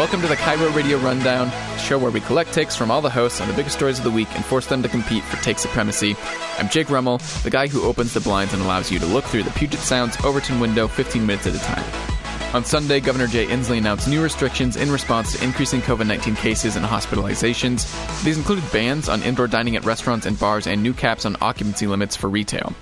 Welcome to the KIRO Radio Rundown, show where we collect takes from all the hosts on the biggest stories of the week and force them to compete for take supremacy. I'm Jake Rummel, the guy who opens the blinds and allows you to look through the Puget Sound's Overton window 15 minutes at a time. On Sunday, Governor Jay Inslee announced new restrictions in response to increasing COVID 19 cases and hospitalizations. These included bans on indoor dining at restaurants and bars and new caps on occupancy limits for retail.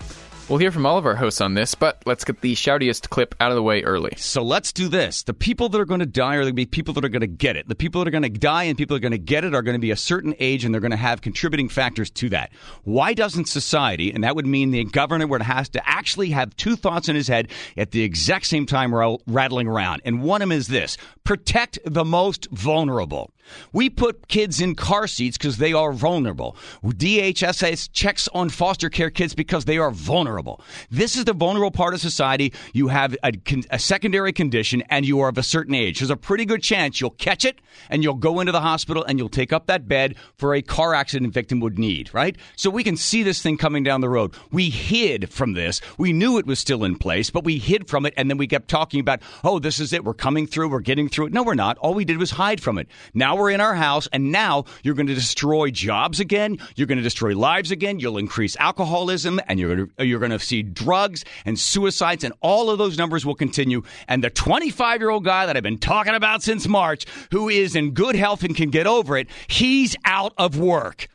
We'll hear from all of our hosts on this, but let's get the shoutiest clip out of the way early. So let's do this. The people that are going to die are going to be people that are going to get it. The people that are going to die and people that are going to get it are going to be a certain age and they're going to have contributing factors to that. Why doesn't society, and that would mean the governor would have to actually have two thoughts in his head at the exact same time rattling around. And one of them is this protect the most vulnerable. We put kids in car seats because they are vulnerable. DHS checks on foster care kids because they are vulnerable. This is the vulnerable part of society. You have a, a, secondary condition and you are of a certain age. There's a pretty good chance you'll catch it and you'll go into the hospital and you'll take up that bed for a car accident victim would need, right? So we can see this thing coming down the road. We hid from this. We knew it was still in place, but we hid from it and then we kept talking about, oh, this is it. We're coming through. We're getting through it. No, we're not. All we did was hide from it. Now we're in our house, and now you're going to destroy jobs again. You're going to destroy lives again. You'll increase alcoholism, and you're going to, you're going to see drugs and suicides, and all of those numbers will continue. And the 25 year old guy that I've been talking about since March, who is in good health and can get over it, he's out of work.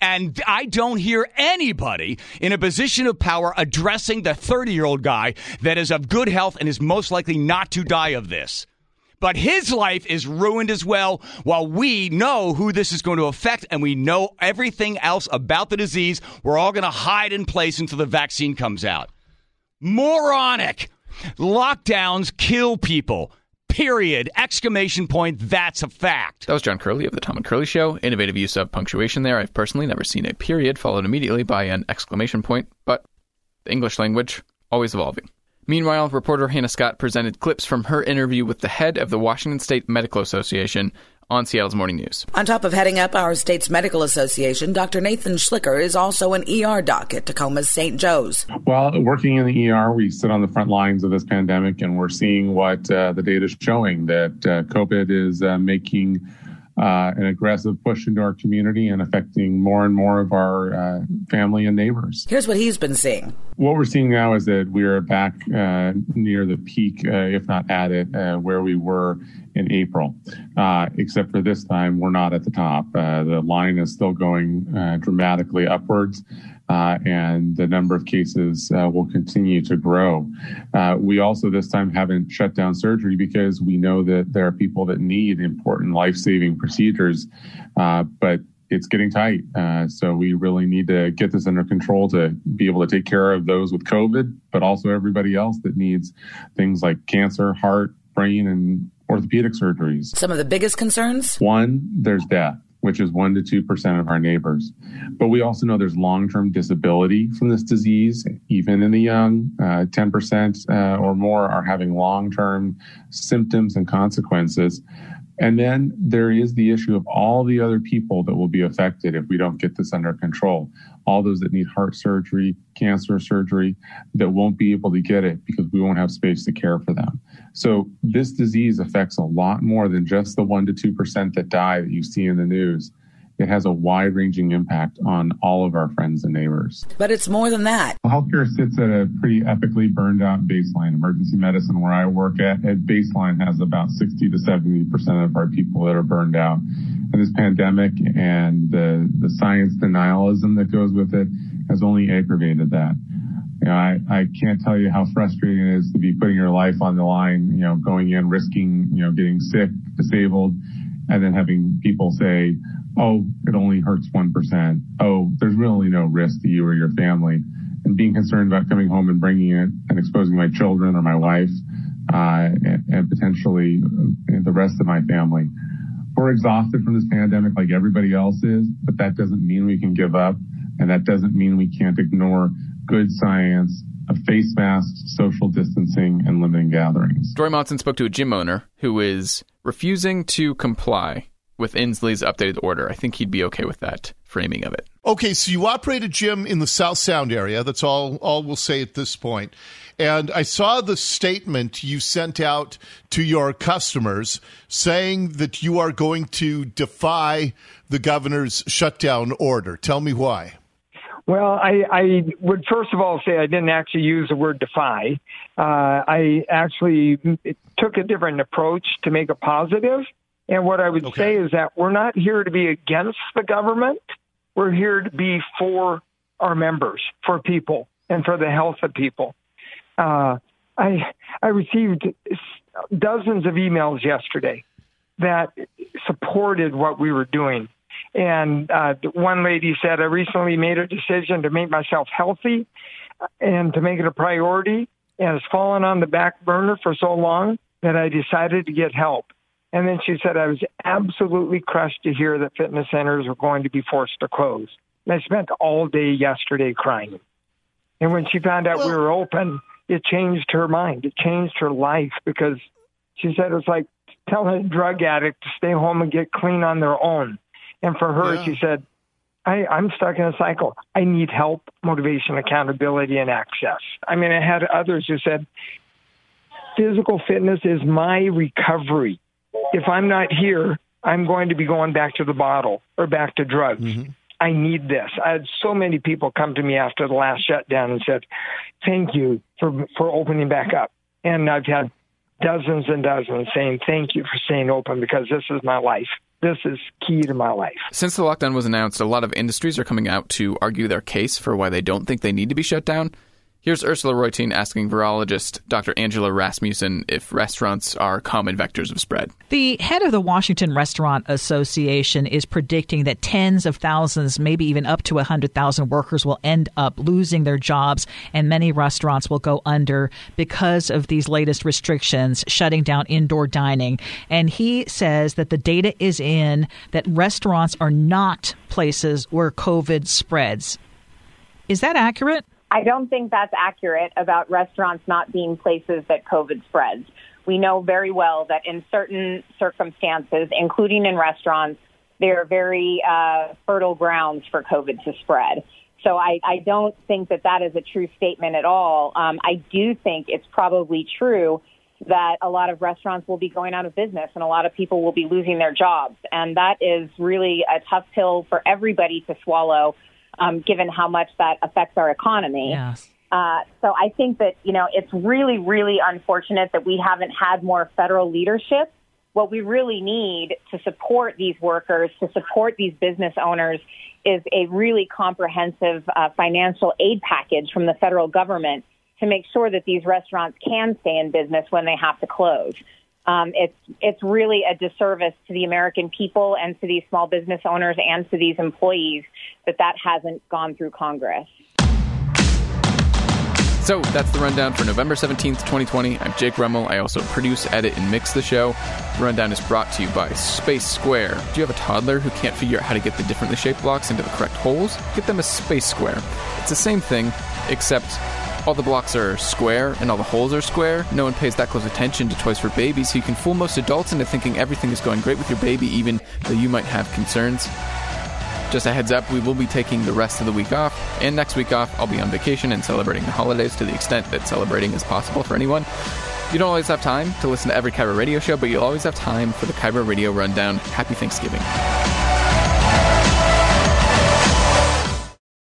And I don't hear anybody in a position of power addressing the 30 year old guy that is of good health and is most likely not to die of this but his life is ruined as well. While we know who this is going to affect and we know everything else about the disease, we're all going to hide in place until the vaccine comes out. Moronic. Lockdowns kill people. Period. Exclamation point. That's a fact. That was John Curley of the Tom and Curley Show. Innovative use of punctuation there. I've personally never seen a period followed immediately by an exclamation point, but the English language, always evolving. Meanwhile, reporter Hanna Scott presented clips from her interview with the head of the Washington State Medical Association on Seattle's Morning News. On top of heading up our state's medical association, Dr. Nathan Schlicher is also an ER doc at Tacoma's St. Joe's. Well, working in the ER, we sit on the front lines of this pandemic, and we're seeing what uh, the data is showing that uh, COVID is uh, making uh, an aggressive push into our community and affecting more and more of our uh, family and neighbors. Here's what he's been seeing. What we're seeing now is that we are back uh, near the peak, uh, if not at it, uh, where we were in April. Uh, except for this time, we're not at the top. the line is still going dramatically upwards uh, and the number of cases uh, will continue to grow. Uh, we also this time haven't shut down surgery because we know that there are people that need important life saving procedures, uh, but it's getting tight. Uh, so we really need to get this under control to be able to take care of those with COVID, but also everybody else that needs things like cancer, heart, brain, and orthopedic surgeries. Some of the biggest concerns? One, there's death which is 1% to 2% of our neighbors. But we also know there's long term disability from this disease, even in the young. Uh, 10% uh, or more are having long term symptoms and consequences. And then there is the issue of all the other people that will be affected if we don't get this under control. All those that need heart surgery, cancer surgery, that won't be able to get it because we won't have space to care for them. So this disease affects a lot more than just the 1% to 2% that die that you see in the news it has a wide ranging impact on all of our friends and neighbors. But it's more than that. Healthcare sits at a pretty epically burned out baseline. Emergency medicine, where I work at, at baseline has about 60 to 70% of our people that are burned out. And this pandemic and the, the science denialism that goes with it has only aggravated that. You know, I, I can't tell you how frustrating it is to be putting your life on the line, you know, going in, risking, you know, getting sick, disabled, and then having people say, oh, it only hurts 1%. Oh, there's really no risk to you or your family. And being concerned about coming home and bringing it and exposing my children or my wife, uh, and, and, potentially uh, the rest of my family. We're exhausted from this pandemic like everybody else is, but that doesn't mean we can give up. And that doesn't mean we can't ignore good science, a face masks, social distancing, and limiting gatherings. Dori Monson spoke to a gym owner who is refusing to comply with Inslee's updated order. I think he'd be okay with that framing of it. Okay, so you operate a gym in the South Sound area. That's all all we'll say at this point. And I saw the statement you sent out to your customers saying that you are going to defy the governor's shutdown order. Tell me why. Well, I, I would first of all say I didn't actually use the word defy. Uh, I actually took a different approach to make it positive. And what I would okay. say is that we're not here to be against the government. We're here to be for our members, for people, and for the health of people. Uh, I I received dozens of emails yesterday that supported what we were doing. And uh, one lady said, I recently made a decision to make myself healthy and to make it a priority. And it's fallen on the back burner for so long that I decided to get help. And then she said, I was absolutely crushed to hear that fitness centers were going to be forced to close. And I spent all day yesterday crying. And when she found out well, we were open, it changed her mind. It changed her life because she said it was like telling a drug addict to stay home and get clean on their own. And for her, yeah. she said, I, I'm stuck in a cycle. I need help, motivation, accountability, and access. I mean, I had others who said, physical fitness is my recovery. If I'm not here, I'm going to be going back to the bottle or back to drugs. Mm-hmm. I need this. I had so many people come to me after the last shutdown and said, "Thank you for for opening back up." And I've had dozens and dozens saying, "Thank you for staying open because this is my life." This is key to my life. Since the lockdown was announced, a lot of industries are coming out to argue their case for why they don't think they need to be shut down. Here's Ursula Reutin asking virologist Dr. Angela Rasmussen if restaurants are common vectors of spread. The head of the Washington Restaurant Association is predicting that tens of thousands, maybe even up to 100,000 workers will end up losing their jobs, and many restaurants will go under because of these latest restrictions, shutting down indoor dining. And he says that the data is in that restaurants are not places where COVID spreads. Is that accurate? I don't think that's accurate about restaurants not being places that COVID spreads. We know very well that in certain circumstances, including in restaurants, they are very uh, fertile grounds for COVID to spread. So I, I don't think that that is a true statement at all. Um, I do think it's probably true that a lot of restaurants will be going out of business and a lot of people will be losing their jobs. And that is really a tough pill for everybody to swallow um, given how much that affects our economy. Yes. Uh, so I think that, you know, it's really, really unfortunate that we haven't had more federal leadership. What we really need to support these workers, to support these business owners, is a really comprehensive uh, financial aid package from the federal government to make sure that these restaurants can stay in business when they have to close um, it's it's really a disservice to the American people and to these small business owners and to these employees that that hasn't gone through Congress. So that's the rundown for November 17th, 2020. I'm Jake Rummel. I also produce, edit, and mix the show. The rundown is brought to you by Space Square. Do you have a toddler who can't figure out how to get the differently shaped blocks into the correct holes? Get them a Space Square. It's the same thing, except all the blocks are square and all the holes are square. No one pays that close attention to Toys for Babies, so you can fool most adults into thinking everything is going great with your baby, even though you might have concerns. Just a heads up, we will be taking the rest of the week off, and next week off, I'll be on vacation and celebrating the holidays to the extent that celebrating is possible for anyone. You don't always have time to listen to every KIRO radio show, but you'll always have time for the KIRO radio rundown. Happy Thanksgiving.